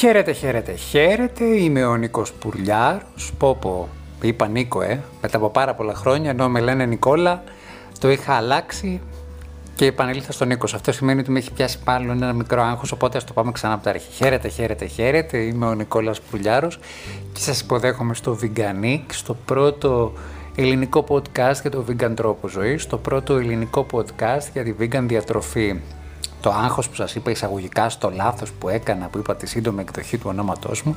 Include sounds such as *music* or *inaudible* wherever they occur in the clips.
Χαίρετε, χαίρετε, χαίρετε. Είμαι ο Νίκος Πουρλιάρος. Πω πω, είπα Νίκο, ε. Μετά από πάρα πολλά χρόνια, ενώ με λένε Νικόλα, το είχα αλλάξει και επανήλθα στον Νίκος. Αυτό σημαίνει ότι με έχει πιάσει πάλι ένα μικρό άγχος, οπότε ας το πάμε ξανά από τα αρχή. Χαίρετε, χαίρετε, χαίρετε. Είμαι ο Νικόλας Πουλιάρο και σας υποδέχομαι στο Veganic, στο πρώτο ελληνικό podcast για το vegan τρόπο ζωής, στο πρώτο ελληνικό podcast για τη vegan διατροφή το άγχος που σας είπα εισαγωγικά στο λάθος που έκανα, που είπα τη σύντομη εκδοχή του ονόματός μου,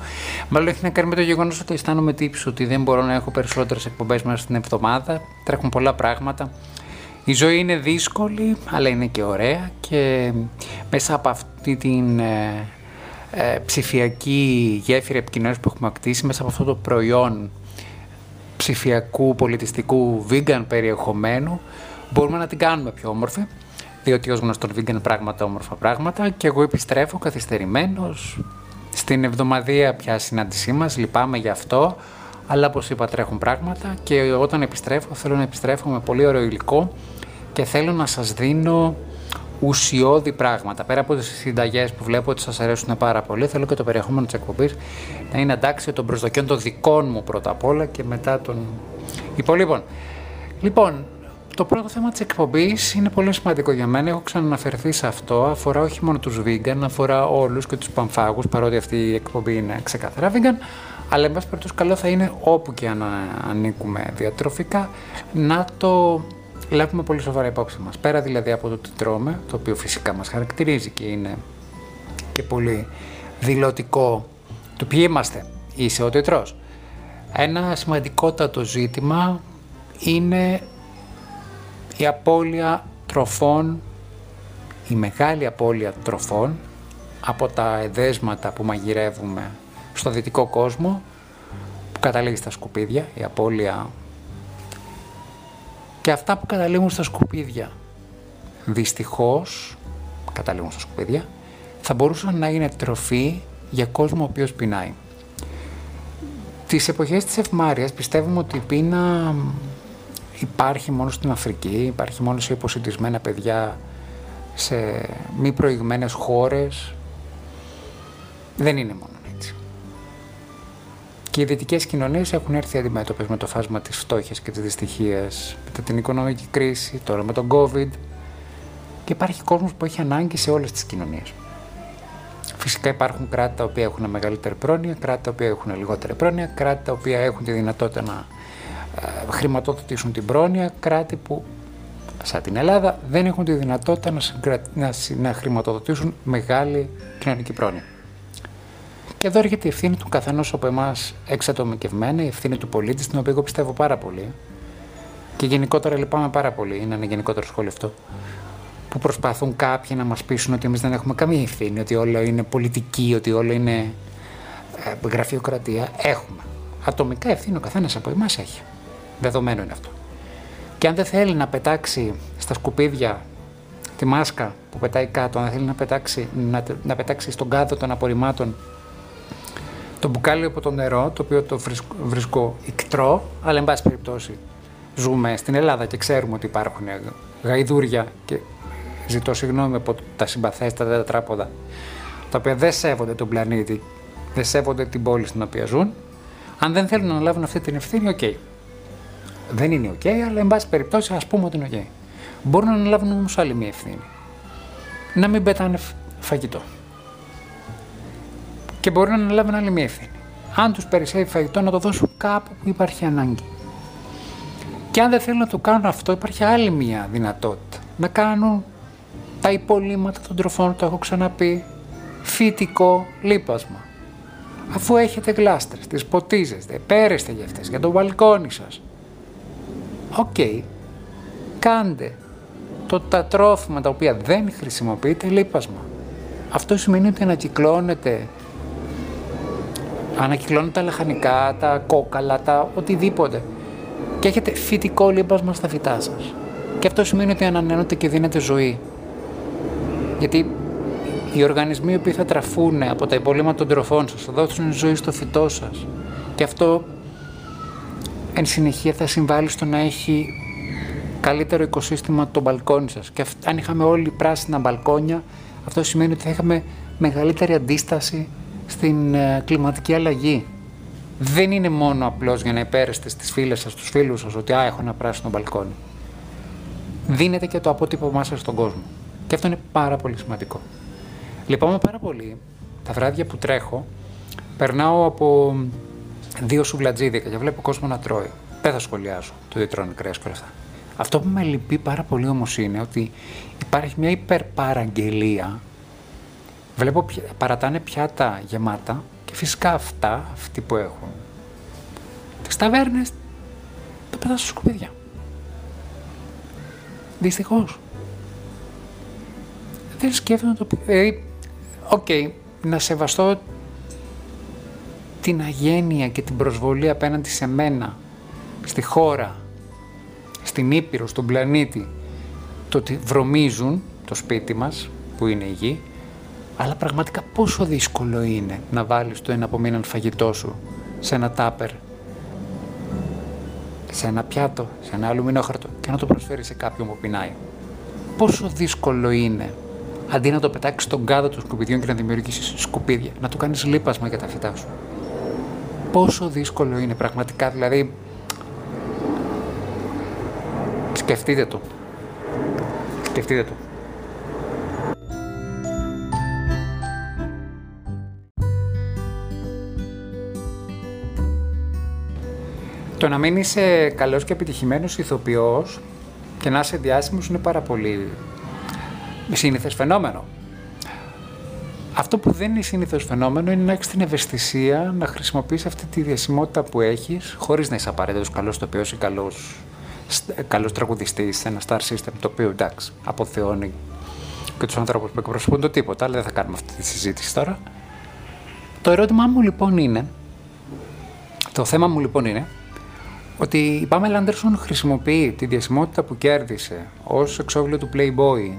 μάλλον έχει να κάνει με το γεγονός ότι αισθάνομαι τύψη ότι δεν μπορώ να έχω περισσότερες εκπομπές μέσα στην εβδομάδα, τρέχουν πολλά πράγματα. Η ζωή είναι δύσκολη, αλλά είναι και ωραία και μέσα από αυτή την ε, ε, ψηφιακή γέφυρα επικοινωνίας που έχουμε ακτήσει, μέσα από αυτό το προϊόν ψηφιακού, πολιτιστικού, vegan περιεχομένου, μπορούμε να την κάνουμε πιο όμορφη διότι ως γνωστόν vegan πράγματα όμορφα πράγματα και εγώ επιστρέφω καθυστερημένος στην εβδομαδία πια συνάντησή μας, λυπάμαι γι' αυτό, αλλά όπως είπα τρέχουν πράγματα και όταν επιστρέφω θέλω να επιστρέφω με πολύ ωραίο υλικό και θέλω να σας δίνω ουσιώδη πράγματα. Πέρα από τις συνταγές που βλέπω ότι σας αρέσουν πάρα πολύ, θέλω και το περιεχόμενο της εκπομπής να είναι αντάξει των προσδοκιών των δικών μου πρώτα απ' όλα και μετά των υπολείπων. Λοιπόν, το πρώτο θέμα της εκπομπής είναι πολύ σημαντικό για μένα. Έχω ξαναναφερθεί σε αυτό. Αφορά όχι μόνο τους vegan, αφορά όλους και τους πανφάγους, παρότι αυτή η εκπομπή είναι ξεκάθαρα vegan. Αλλά, εν πάση περιπτώσει, καλό θα είναι όπου και αν ανήκουμε διατροφικά να το λάβουμε πολύ σοβαρά υπόψη μας. Πέρα δηλαδή από το τι τρώμε, το οποίο φυσικά μας χαρακτηρίζει και είναι και πολύ δηλωτικό του ποιοι είμαστε ή σε ό,τι τρως. Ένα σημαντικότατο ζήτημα είναι η απώλεια τροφών, η μεγάλη απώλεια τροφών από τα εδέσματα που μαγειρεύουμε στο δυτικό κόσμο που καταλήγει στα σκουπίδια, η απώλεια και αυτά που καταλήγουν στα σκουπίδια δυστυχώς καταλήγουν στα σκουπίδια θα μπορούσαν να είναι τροφή για κόσμο ο οποίος πεινάει. Τις εποχές της ευμάρειας πιστεύουμε ότι η πείνα υπάρχει μόνο στην Αφρική, υπάρχει μόνο σε υποσυντισμένα παιδιά, σε μη προηγμένες χώρες. Δεν είναι μόνο έτσι. Και οι δυτικές κοινωνίες έχουν έρθει αντιμέτωπες με το φάσμα της φτώχειας και της δυστυχίας, μετά την οικονομική κρίση, τώρα με τον COVID. Και υπάρχει κόσμος που έχει ανάγκη σε όλες τις κοινωνίες. Φυσικά υπάρχουν κράτη τα οποία έχουν μεγαλύτερη πρόνοια, κράτη τα οποία έχουν λιγότερη πρόνοια, κράτη τα οποία έχουν τη δυνατότητα να ε, χρηματοδοτήσουν την πρόνοια, κράτη που σαν την Ελλάδα δεν έχουν τη δυνατότητα να, να, να χρηματοδοτήσουν μεγάλη κοινωνική πρόνοια. Και εδώ έρχεται η ευθύνη του καθενός από εμάς εξατομικευμένα, η ευθύνη του πολίτη, στην οποία εγώ πιστεύω πάρα πολύ. Και γενικότερα λυπάμαι πάρα πολύ, είναι ένα γενικότερο σχόλιο αυτό. Που προσπαθούν κάποιοι να μας πείσουν ότι εμείς δεν έχουμε καμία ευθύνη, ότι όλο είναι πολιτική, ότι όλο είναι ε, γραφειοκρατία. Έχουμε. Ατομικά ευθύνη ο καθένας από εμάς έχει. Δεδομένο είναι αυτό. Και αν δεν θέλει να πετάξει στα σκουπίδια τη μάσκα που πετάει κάτω, αν δεν θέλει να πετάξει, να, να πετάξει στον κάδο των απορριμμάτων το μπουκάλι από το νερό, το οποίο το βρίσκω, βρίσκω ικτρό, αλλά εν πάση περιπτώσει ζούμε στην Ελλάδα και ξέρουμε ότι υπάρχουν γαϊδούρια και ζητώ συγγνώμη από τα συμπαθέστατα τετράποδα, τα οποία δεν σέβονται τον πλανήτη, δεν σέβονται την πόλη στην οποία ζουν. Αν δεν θέλουν να λάβουν αυτή την ευθύνη, OK. Okay δεν είναι οκ, αλλά εν πάση περιπτώσει ας πούμε ότι είναι οκ. Μπορούν να αναλάβουν όμως άλλη μια ευθύνη. Να μην πετάνε φαγητό. Και μπορούν να αναλάβουν άλλη μια ευθύνη. Αν τους περισσεύει φαγητό, να το δώσουν κάπου που υπάρχει ανάγκη. Και αν δεν θέλουν να το κάνουν αυτό, υπάρχει άλλη μια δυνατότητα. Να κάνουν τα υπολείμματα των τροφών, το έχω ξαναπεί, φυτικό λίπασμα. Αφού έχετε γλάστρες, τις ποτίζεστε, πέρεστε για αυτές, για το μπαλκόνι σας, Οκ, κάντε το, τα τρόφιμα τα οποία δεν χρησιμοποιείτε λίπασμα. Αυτό σημαίνει ότι ανακυκλώνετε ανακυκλώνετε τα λαχανικά, τα κόκαλα, τα οτιδήποτε και έχετε φυτικό λίπασμα στα φυτά σας. Και αυτό σημαίνει ότι ανανεώνετε και δίνετε ζωή. Γιατί οι οργανισμοί που θα τραφούν από τα υπολείμματα των τροφών σας θα δώσουν ζωή στο φυτό σας. Και αυτό εν συνεχεία θα συμβάλλει στο να έχει καλύτερο οικοσύστημα το μπαλκόνι σας. Και αν είχαμε όλοι πράσινα μπαλκόνια, αυτό σημαίνει ότι θα είχαμε μεγαλύτερη αντίσταση στην ε, κλιματική αλλαγή. Δεν είναι μόνο απλώς για να υπέρεστε στις φίλες σας, στους φίλους σας, ότι «Α, έχω ένα πράσινο μπαλκόνι». Δίνετε και το αποτύπωμά μέσα στον κόσμο. Και αυτό είναι πάρα πολύ σημαντικό. Λυπάμαι πάρα πολύ. Τα βράδια που τρέχω, περνάω από δύο σουβλατζίδικα και βλέπω κόσμο να τρώει. Δεν θα σχολιάσω το δεν τρώνε κρέας και όλα αυτά. Αυτό που με λυπεί πάρα πολύ όμως είναι ότι υπάρχει μια υπερπαραγγελία. Βλέπω παρατάνε πιάτα γεμάτα και φυσικά αυτά, αυτοί που έχουν, τις ταβέρνες τα πετά στα σκουπίδια. Δυστυχώς. Δεν σκέφτομαι το. Δηλαδή, OK, okay, να σεβαστώ την αγένεια και την προσβολή απέναντι σε μένα, στη χώρα, στην Ήπειρο, στον πλανήτη, το ότι βρωμίζουν το σπίτι μας, που είναι η γη, αλλά πραγματικά πόσο δύσκολο είναι να βάλεις το ένα απομείναν φαγητό σου σε ένα τάπερ, σε ένα πιάτο, σε ένα αλουμινόχαρτο και να το προσφέρεις σε κάποιον που πεινάει. Πόσο δύσκολο είναι αντί να το πετάξεις στον κάδο των σκουπιδιών και να δημιουργήσεις σκουπίδια, να το κάνεις λίπασμα για τα φυτά σου. Πόσο δύσκολο είναι πραγματικά, δηλαδή. Σκεφτείτε το. Σκεφτείτε το. Το να μην είσαι καλός και επιτυχημένος ηθοποιός και να είσαι διάσημος είναι πάρα πολύ σύνηθε φαινόμενο. Αυτό που δεν είναι σύνηθε φαινόμενο είναι να έχεις την ευαισθησία να χρησιμοποιήσει αυτή τη διασημότητα που έχεις, χωρίς να είσαι απαραίτητος καλός τοπίο ή καλός καλός τραγουδιστής σε ένα star system, το οποίο εντάξει, αποθεώνει και τους ανθρώπους που εκπροσωπούν το τίποτα, αλλά δεν θα κάνουμε αυτή τη συζήτηση τώρα. Το ερώτημά μου λοιπόν είναι, το θέμα μου λοιπόν είναι, ότι η Πάμελ Άντερσον χρησιμοποιεί τη διασημότητα που κέρδισε ως εξώβλιο του Playboy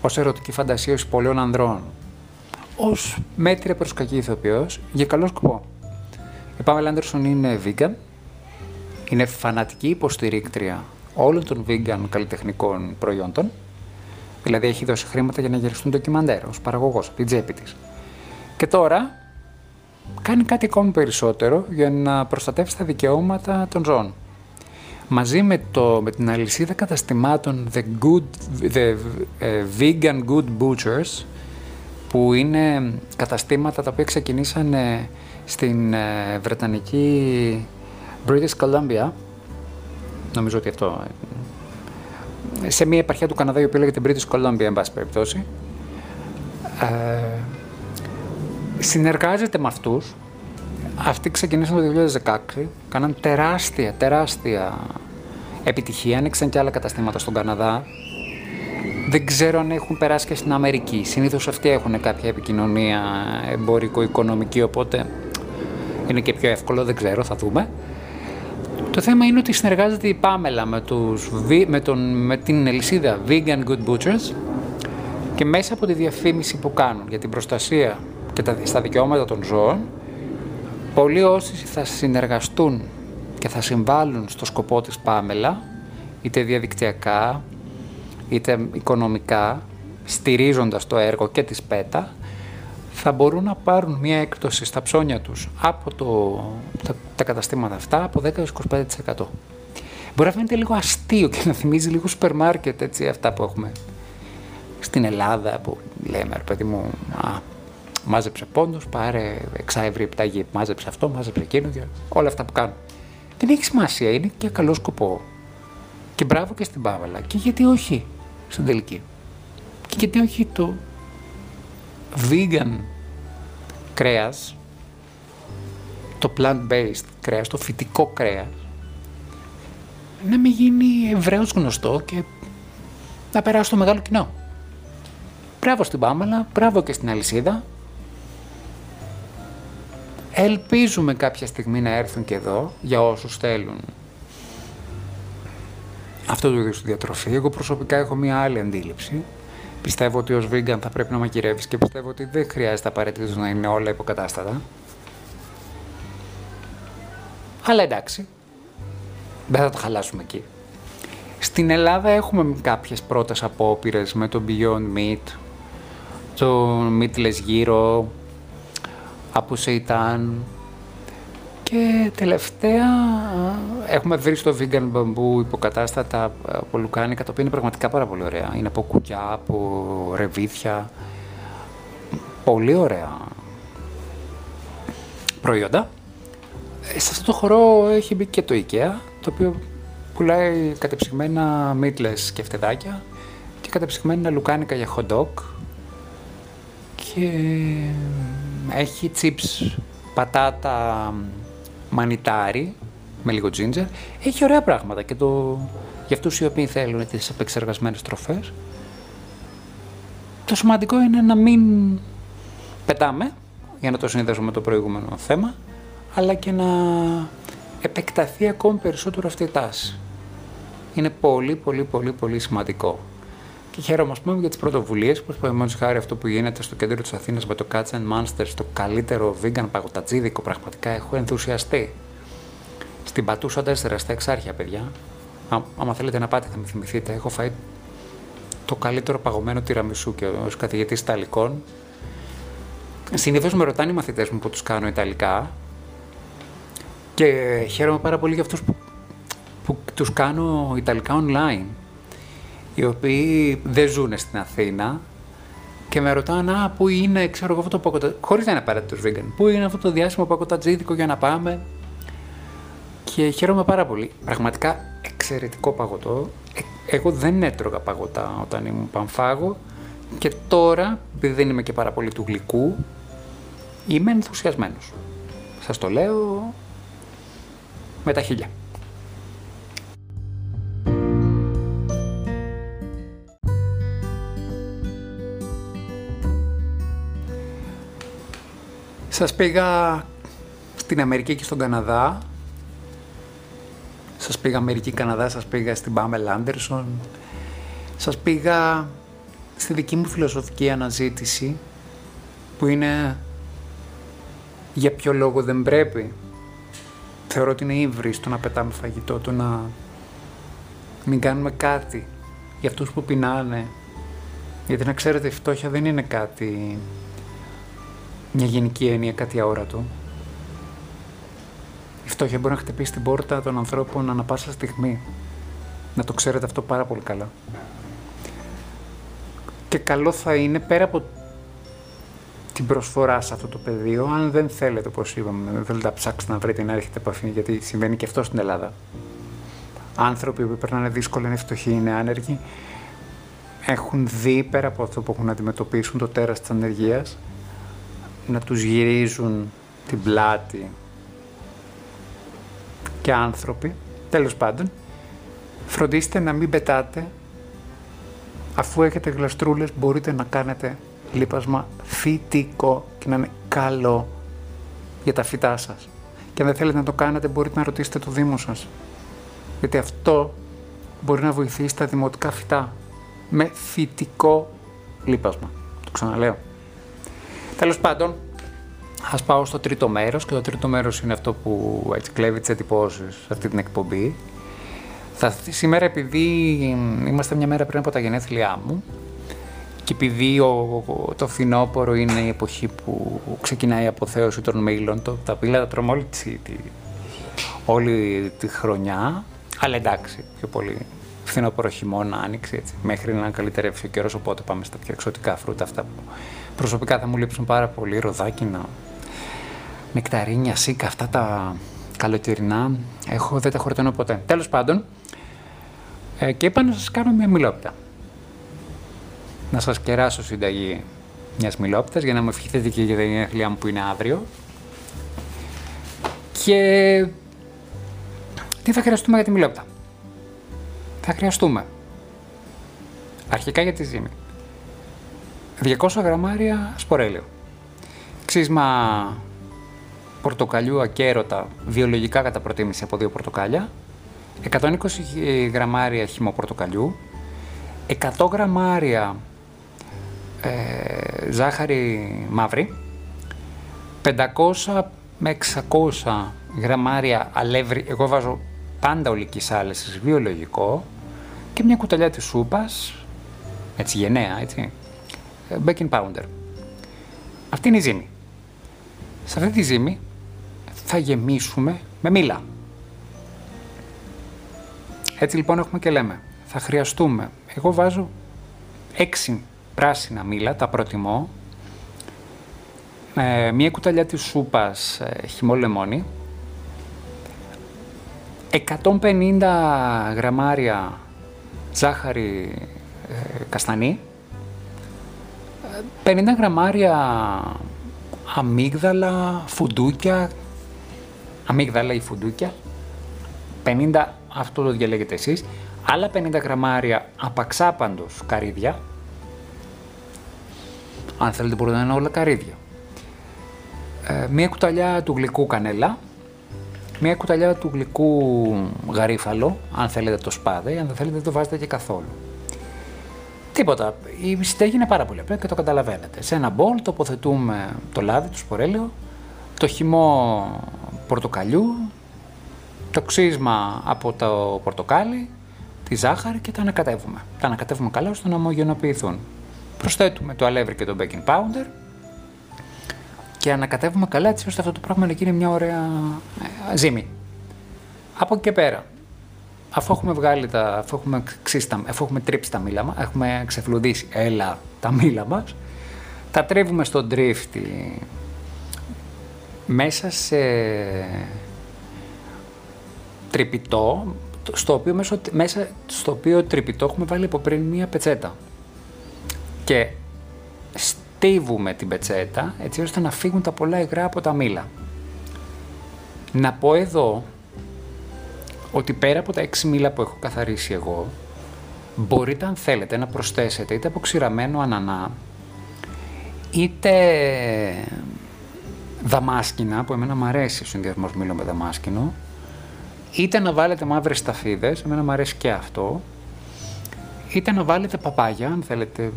ως ερωτική φαντασία πολλών ανδρών, ως μέτρια προς κακή ηθοποιός για καλό σκοπό. Η Πάμελ Άντερσον είναι vegan, είναι φανατική υποστηρίκτρια όλων των vegan καλλιτεχνικών προϊόντων, δηλαδή έχει δώσει χρήματα για να γυριστούν ντοκιμαντέρ ω παραγωγός από την τσέπη της. Και τώρα κάνει κάτι ακόμη περισσότερο για να προστατεύσει τα δικαιώματα των ζώων μαζί με, το, με την αλυσίδα καταστημάτων The, good, the uh, Vegan Good Butchers που είναι καταστήματα τα οποία ξεκινήσαν στην uh, Βρετανική British Columbia. Νομίζω ότι αυτό ε, σε μια επαρχία του Καναδά η οποία λέγεται British Columbia εν πάση περιπτώσει. Ε, συνεργάζεται με αυτούς. Αυτοί ξεκινήσαν το 2016, κάναν τεράστια, τεράστια επιτυχία, άνοιξαν και άλλα καταστήματα στον Καναδά. Δεν ξέρω αν έχουν περάσει και στην Αμερική. Συνήθως αυτοί έχουν κάποια επικοινωνία εμπορικο-οικονομική, οπότε είναι και πιο εύκολο, δεν ξέρω, θα δούμε. Το θέμα είναι ότι συνεργάζεται η Πάμελα με, τους, με, τον, με την ελισίδα Vegan Good Butchers και μέσα από τη διαφήμιση που κάνουν για την προστασία και τα, στα δικαιώματα των ζώων Πολλοί όσοι θα συνεργαστούν και θα συμβάλλουν στο σκοπό της Πάμελα, είτε διαδικτυακά, είτε οικονομικά, στηρίζοντας το έργο και της ΠΕΤΑ, θα μπορούν να πάρουν μια έκπτωση στα ψώνια τους από το, τα, καταστήματα αυτά από 10-25%. Μπορεί να φαίνεται λίγο αστείο και να θυμίζει λίγο σούπερ μάρκετ, έτσι, αυτά που έχουμε στην Ελλάδα, που λέμε, ρε παιδί μου, α, Μάζεψε πόντους, πάρε εξάευρη επιταγή. Μάζεψε αυτό, μάζεψε εκείνο και όλα αυτά που κάνουν. Δεν έχει σημασία, είναι και καλό σκοπό. Και μπράβο και στην Πάβαλα. Και γιατί όχι; Στην τελική. Και γιατί όχι το vegan κρέας, το plant-based κρέας, το φυτικό κρέας, να μην γίνει ευρέως γνωστό και να περάσει στο μεγάλο κοινό. Μπράβο στην Πάμαλα, μπράβο και στην αλυσίδα, Ελπίζουμε κάποια στιγμή να έρθουν και εδώ για όσους θέλουν αυτό το είδους διατροφή. Εγώ προσωπικά έχω μια άλλη αντίληψη. Πιστεύω ότι ως vegan θα πρέπει να μαγειρεύεις και πιστεύω ότι δεν χρειάζεται απαραίτητος να είναι όλα υποκατάστατα. Αλλά εντάξει, δεν θα το χαλάσουμε εκεί. Στην Ελλάδα έχουμε κάποιες πρώτες απόπειρες με το Beyond Meat, το Meatless Gyro, από σεϊτάν. Και τελευταία έχουμε βρει στο vegan bamboo υποκατάστατα από λουκάνικα, τα οποία είναι πραγματικά πάρα πολύ ωραία. Είναι από κουκιά, από ρεβίθια. Πολύ ωραία προϊόντα. Ε, σε αυτό το χώρο έχει μπει και το IKEA, το οποίο πουλάει κατεψυγμένα meatless και φτεδάκια και κατεψυγμένα λουκάνικα για hot dog και έχει chips πατάτα μανιτάρι με λίγο ginger. Έχει ωραία πράγματα και το... για αυτούς οι οποίοι θέλουν τις επεξεργασμένες τροφές. Το σημαντικό είναι να μην πετάμε, για να το συνδέσω με το προηγούμενο θέμα, αλλά και να επεκταθεί ακόμη περισσότερο αυτή η τάση. Είναι πολύ, πολύ, πολύ, πολύ σημαντικό. Και χαίρομαι, ας πούμε, για τις πρωτοβουλίες, όπως παραδείγματος χάρη αυτό που γίνεται στο κέντρο της Αθήνας με το Cats and Monsters, το καλύτερο vegan παγωτατζίδικο. Πραγματικά έχω ενθουσιαστεί. Στην Πατούσα 4, στα Εξάρχεια, παιδιά. Α, άμα θέλετε να πάτε, θα με θυμηθείτε. Έχω φάει το καλύτερο παγωμένο τυραμισού και ως καθηγητή Ιταλικών. Συνήθως με ρωτάνε οι μαθητές μου που τους κάνω Ιταλικά και χαίρομαι πάρα πολύ για αυτούς που, που τους κάνω Ιταλικά online οι οποίοι δεν ζουν στην Αθήνα και με ρωτάνε, Α, πού είναι, ξέρω εγώ αυτό το πακοτά. Χωρίς να είναι απαραίτητο vegan. Πού είναι αυτό το διάσημο πακοτατζίδικο για να πάμε; Και χαίρομαι πάρα πολύ. Πραγματικά εξαιρετικό παγωτό. Ε, εγώ δεν έτρωγα παγωτά όταν ήμουν πανφάγο και τώρα, επειδή δεν είμαι και πάρα πολύ του γλυκού, είμαι ενθουσιασμένος. Σας το λέω με τα χίλια. Σας πήγα στην Αμερική και στον Καναδά. Σας πήγα Αμερική, Καναδά, σας πήγα στην Πάμελ Άντερσον. Σας πήγα στη δική μου φιλοσοφική αναζήτηση που είναι για ποιο λόγο δεν πρέπει. Θεωρώ ότι είναι ύβρι στο να πετάμε φαγητό, το να μην κάνουμε κάτι για αυτούς που πεινάνε. Γιατί να ξέρετε η φτώχεια δεν είναι κάτι μια γενική έννοια, κάτι αόρατο. Η φτώχεια μπορεί να χτυπήσει την πόρτα των ανθρώπων ανα πάσα στιγμή. Να το ξέρετε αυτό πάρα πολύ καλά. Και καλό θα είναι πέρα από την προσφορά σε αυτό το πεδίο, αν δεν θέλετε, όπως είπαμε, δεν θέλετε να ψάξετε να βρείτε να έρχεται επαφή, γιατί συμβαίνει και αυτό στην Ελλάδα. Άνθρωποι που περνάνε δύσκολα, είναι φτωχοί, είναι άνεργοι, έχουν δει πέρα από αυτό που έχουν να αντιμετωπίσουν το τέρας της ανεργίας, να τους γυρίζουν την πλάτη και άνθρωποι. Τέλος πάντων, φροντίστε να μην πετάτε. Αφού έχετε γλαστρούλες μπορείτε να κάνετε λίπασμα φυτικό και να είναι καλό για τα φυτά σας. Και αν δεν θέλετε να το κάνετε μπορείτε να ρωτήσετε το Δήμο σας. Γιατί αυτό μπορεί να βοηθήσει τα δημοτικά φυτά με φυτικό λίπασμα. Το ξαναλέω. Τέλος πάντων, ας πάω στο τρίτο μέρος και το τρίτο μέρος είναι αυτό που έτσι κλέβει τις εντυπώσεις σε αυτή την εκπομπή. Θα, σήμερα επειδή είμαστε μια μέρα πριν από τα γενέθλιά μου και επειδή ο, το φθινόπωρο είναι η εποχή που ξεκινάει η αποθέωση των μήλων, το, τα πύλα τα τρώμε όλη τη, όλη τη χρονιά, αλλά εντάξει, πιο πολύ φθινόπωρο χειμώνα, άνοιξη, έτσι, μέχρι να καλυτερεύσει ο καιρός, οπότε πάμε στα πιο εξωτικά φρούτα αυτά που Προσωπικά θα μου λείψουν πάρα πολύ ροδάκινα, νεκταρίνια, σίκα, αυτά τα καλοκαιρινά. Έχω, δεν τα χορταίνω ποτέ. Τέλος πάντων, ε, και είπα να σας κάνω μια μιλόπιτα. Να σας κεράσω συνταγή μιας μιλόπιτας για να μου ευχηθείτε και για την γενέθλιά μου που είναι αύριο. Και τι θα χρειαστούμε για τη μιλόπιτα. Θα χρειαστούμε αρχικά για τη ζύμη 200 γραμμάρια σπορέλαιο. Ξύσμα πορτοκαλιού ακέρωτα, βιολογικά κατά προτίμηση από δύο πορτοκάλια. 120 γραμμάρια χυμό πορτοκαλιού. 100 γραμμάρια ε, ζάχαρη μαύρη. 500 με 600 γραμμάρια αλεύρι, εγώ βάζω πάντα ολική άλεσης βιολογικό και μια κουταλιά της σούπας, έτσι γενναία, έτσι, baking powder. Αυτή είναι η ζύμη. σε αυτή τη ζύμη θα γεμίσουμε με μήλα. Έτσι λοιπόν έχουμε και λέμε, θα χρειαστούμε, εγώ βάζω έξι πράσινα μήλα, τα προτιμώ, ε, μία κουταλιά της σούπας ε, χυμό λεμόνι, 150 γραμμάρια ζάχαρη ε, καστανή, 50 γραμμάρια αμύγδαλα, φουντούκια, αμύγδαλα ή φουντούκια, 50, αυτό το διαλέγετε εσείς, άλλα 50 γραμμάρια απαξάπαντος καρύδια, αν θέλετε μπορείτε να είναι όλα καρύδια. Ε, μία κουταλιά του γλυκού κανέλα, μία κουταλιά του γλυκού γαρίφαλο, αν θέλετε το σπάδε, αν δεν θέλετε το βάζετε και καθόλου. Τίποτα. Η συνταγή είναι πάρα πολύ απλή και το καταλαβαίνετε. Σε ένα μπολ τοποθετούμε το λάδι, το σπορέλαιο, το χυμό πορτοκαλιού, το ξύσμα από το πορτοκάλι, τη ζάχαρη και τα ανακατεύουμε. Τα ανακατεύουμε καλά ώστε να ομογενοποιηθούν. Προσθέτουμε το αλεύρι και το baking powder και ανακατεύουμε καλά έτσι ώστε αυτό το πράγμα να γίνει μια ωραία ε, ζύμη. Από εκεί και πέρα, αφού έχουμε βγάλει τα, αφού έχουμε, ξύστα, αφού έχουμε τρίψει τα μήλα μας, έχουμε ξεφλουδίσει, έλα, τα μήλα μας, τα τρίβουμε στο τρίφτη μέσα σε τρυπητό, στο οποίο, μέσω, μέσα στο οποίο τρυπητό έχουμε βάλει από πριν μία πετσέτα. Και στίβουμε την πετσέτα έτσι ώστε να φύγουν τα πολλά υγρά από τα μήλα. Να πω εδώ ότι πέρα από τα 6 μήλα που έχω καθαρίσει εγώ, μπορείτε αν θέλετε να προσθέσετε είτε αποξηραμένο ανανά, είτε δαμάσκηνα, που εμένα μου αρέσει ο συνδυασμός μήλο με δαμάσκηνο, είτε να βάλετε μαύρες σταφίδες, εμένα μου αρέσει και αυτό, είτε να βάλετε παπάγια, αν θέλετε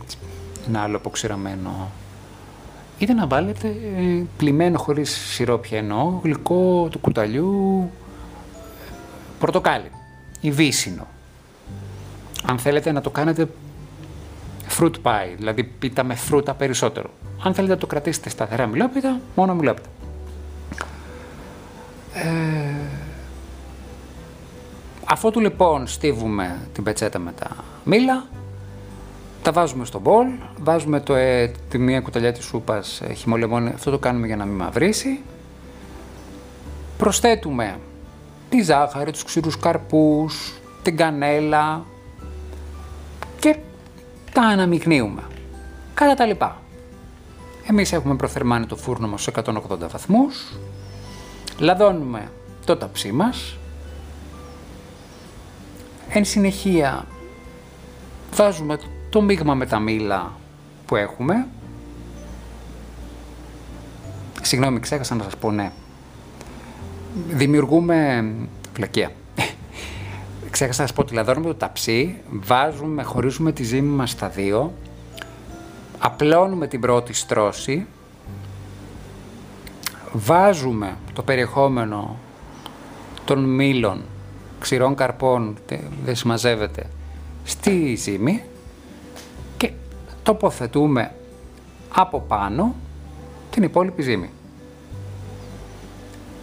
ένα άλλο αποξηραμένο, είτε να βάλετε ε, πλημμένο χωρίς σιρόπια εννοώ, γλυκό του κουταλιού, πορτοκάλι ή βύσινο. Αν θέλετε να το κάνετε fruit pie, δηλαδή πίτα με φρούτα περισσότερο. Αν θέλετε να το κρατήσετε σταθερά μιλόπιτα, μόνο μιλόπιτα. Ε, αφού του λοιπόν στίβουμε την πετσέτα με τα μήλα, τα βάζουμε στο μπολ, βάζουμε το, ε, τη μία κουταλιά της σούπας ε, χυμολεμόνι, αυτό το κάνουμε για να μην μαυρίσει. Προσθέτουμε τη ζάχαρη, τους ξηρούς καρπούς, την κανέλα και τα αναμειγνύουμε. Κατά τα λοιπά. Εμείς έχουμε προθερμάνει το φούρνο μας σε 180 βαθμούς, λαδώνουμε το ταψί μας, εν συνεχεία βάζουμε το μείγμα με τα μήλα που έχουμε. Συγγνώμη, ξέχασα να σας πω ναι δημιουργούμε πλακία. *laughs* Ξέχασα να σας πω ότι λαδώνουμε το ταψί, βάζουμε, χωρίζουμε τη ζύμη μας στα δύο, απλώνουμε την πρώτη στρώση, βάζουμε το περιεχόμενο των μήλων, ξηρών καρπών, δεν συμμαζεύεται, στη ζύμη και τοποθετούμε από πάνω την υπόλοιπη ζύμη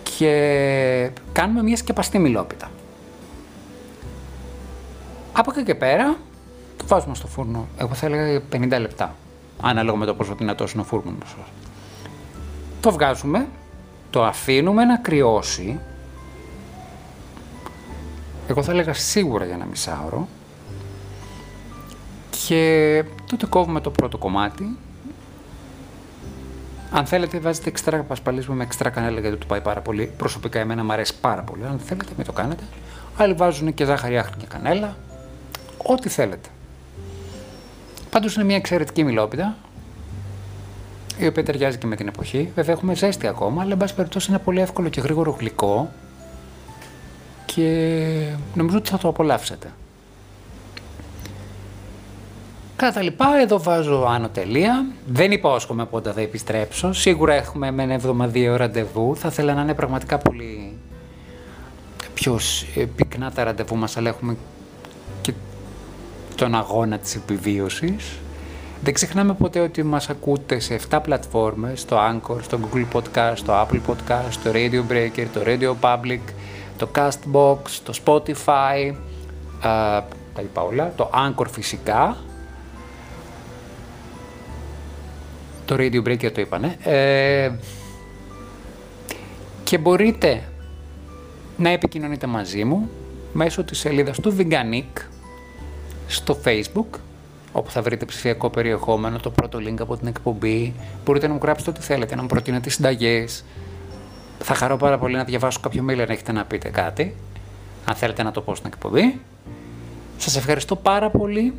και κάνουμε μια σκεπαστή μιλόπιτα. Από εκεί και πέρα το βάζουμε στο φούρνο. Εγώ θα έλεγα 50 λεπτά. Ανάλογα με το πόσο δυνατό είναι ο φούρνος Το βγάζουμε, το αφήνουμε να κρυώσει. Εγώ θα έλεγα σίγουρα για ένα μισάωρο. Και τότε κόβουμε το πρώτο κομμάτι αν θέλετε, βάζετε εξτρά πασπαλίσμα με εξτρά κανέλα γιατί του πάει πάρα πολύ. Προσωπικά, εμένα μου αρέσει πάρα πολύ. Αν θέλετε, μην το κάνετε. Άλλοι βάζουν και ζάχαρη άχνη και κανέλα. Ό,τι θέλετε. Πάντως είναι μια εξαιρετική μιλόπιτα, η οποία ταιριάζει και με την εποχή. Βέβαια, έχουμε ζέστη ακόμα, αλλά εν πάση περιπτώσει είναι πολύ εύκολο και γρήγορο γλυκό και νομίζω ότι θα το απολαύσετε. Κατά τα λοιπά, εδώ βάζω άνω τελεία. Δεν υπόσχομαι πότε θα επιστρέψω. Σίγουρα έχουμε με ένα εβδομαδιαίο ραντεβού. Θα ήθελα να είναι πραγματικά πολύ πιο πυκνά τα ραντεβού μας, αλλά έχουμε και τον αγώνα της επιβίωσης. Δεν ξεχνάμε ποτέ ότι μας ακούτε σε 7 πλατφόρμες, στο Anchor, στο Google Podcast, στο Apple Podcast, στο Radio Breaker, το Radio Public, το Castbox, το Spotify, α, τα είπα όλα, το Anchor φυσικά, το Radio Breaker το είπανε, ε, και μπορείτε να επικοινωνείτε μαζί μου μέσω της σελίδας του Veganic στο Facebook όπου θα βρείτε ψηφιακό περιεχόμενο, το πρώτο link από την εκπομπή. Μπορείτε να μου γράψετε ό,τι θέλετε, να μου προτείνετε συνταγές. Θα χαρώ πάρα πολύ να διαβάσω κάποιο mail αν έχετε να πείτε κάτι, αν θέλετε να το πω στην εκπομπή. Σας ευχαριστώ πάρα πολύ.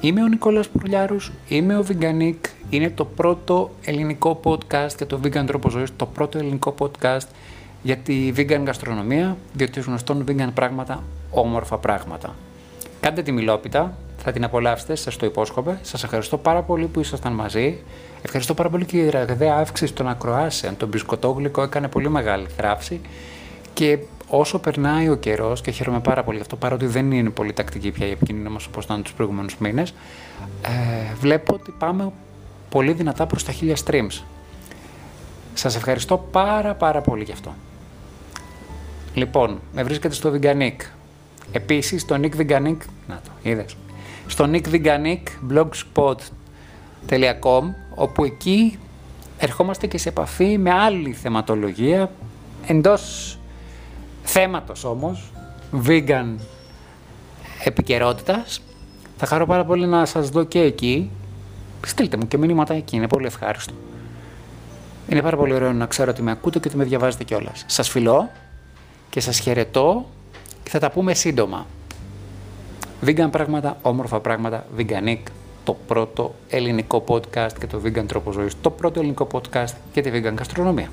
Είμαι ο Νικόλας Πουρλιάρους, είμαι ο Veganic. Είναι το πρώτο ελληνικό podcast για το vegan τρόπο ζωής, το πρώτο ελληνικό podcast για τη vegan γαστρονομία, διότι γνωστών vegan πράγματα, όμορφα πράγματα. Κάντε τη μιλόπιτα, θα την απολαύσετε, σας το υπόσχομαι. Σας ευχαριστώ πάρα πολύ που ήσασταν μαζί. Ευχαριστώ πάρα πολύ και η ραγδαία αύξηση των ακροάσεων. Το μπισκοτόγλυκο έκανε πολύ μεγάλη θράψη. Και όσο περνάει ο καιρός, και χαίρομαι πάρα πολύ γι' αυτό, παρότι δεν είναι πολύ τακτική πια η επικοινωνία μας όπως ήταν τους προηγούμενους μήνες, ε, βλέπω ότι πάμε πολύ δυνατά προς τα χίλια streams. Σας ευχαριστώ πάρα πάρα πολύ γι' αυτό. Λοιπόν, με βρίσκεται στο Veganic. Επίσης, το Nick Veganic, να το, είδες, στο nickveganic.blogspot.com όπου εκεί ερχόμαστε και σε επαφή με άλλη θεματολογία εντός θέματος όμως, vegan επικαιρότητας. Θα χαρώ πάρα πολύ να σας δω και εκεί. Στείλτε μου και μηνύματα εκεί, είναι πολύ ευχάριστο. Είναι πάρα πολύ ωραίο να ξέρω ότι με ακούτε και ότι με διαβάζετε κιόλας. Σας φιλώ και σας χαιρετώ και θα τα πούμε σύντομα. Vegan πράγματα, όμορφα πράγματα, Veganic, το πρώτο ελληνικό podcast και το vegan τρόπο ζωής, το πρώτο ελληνικό podcast για τη vegan γαστρονομία.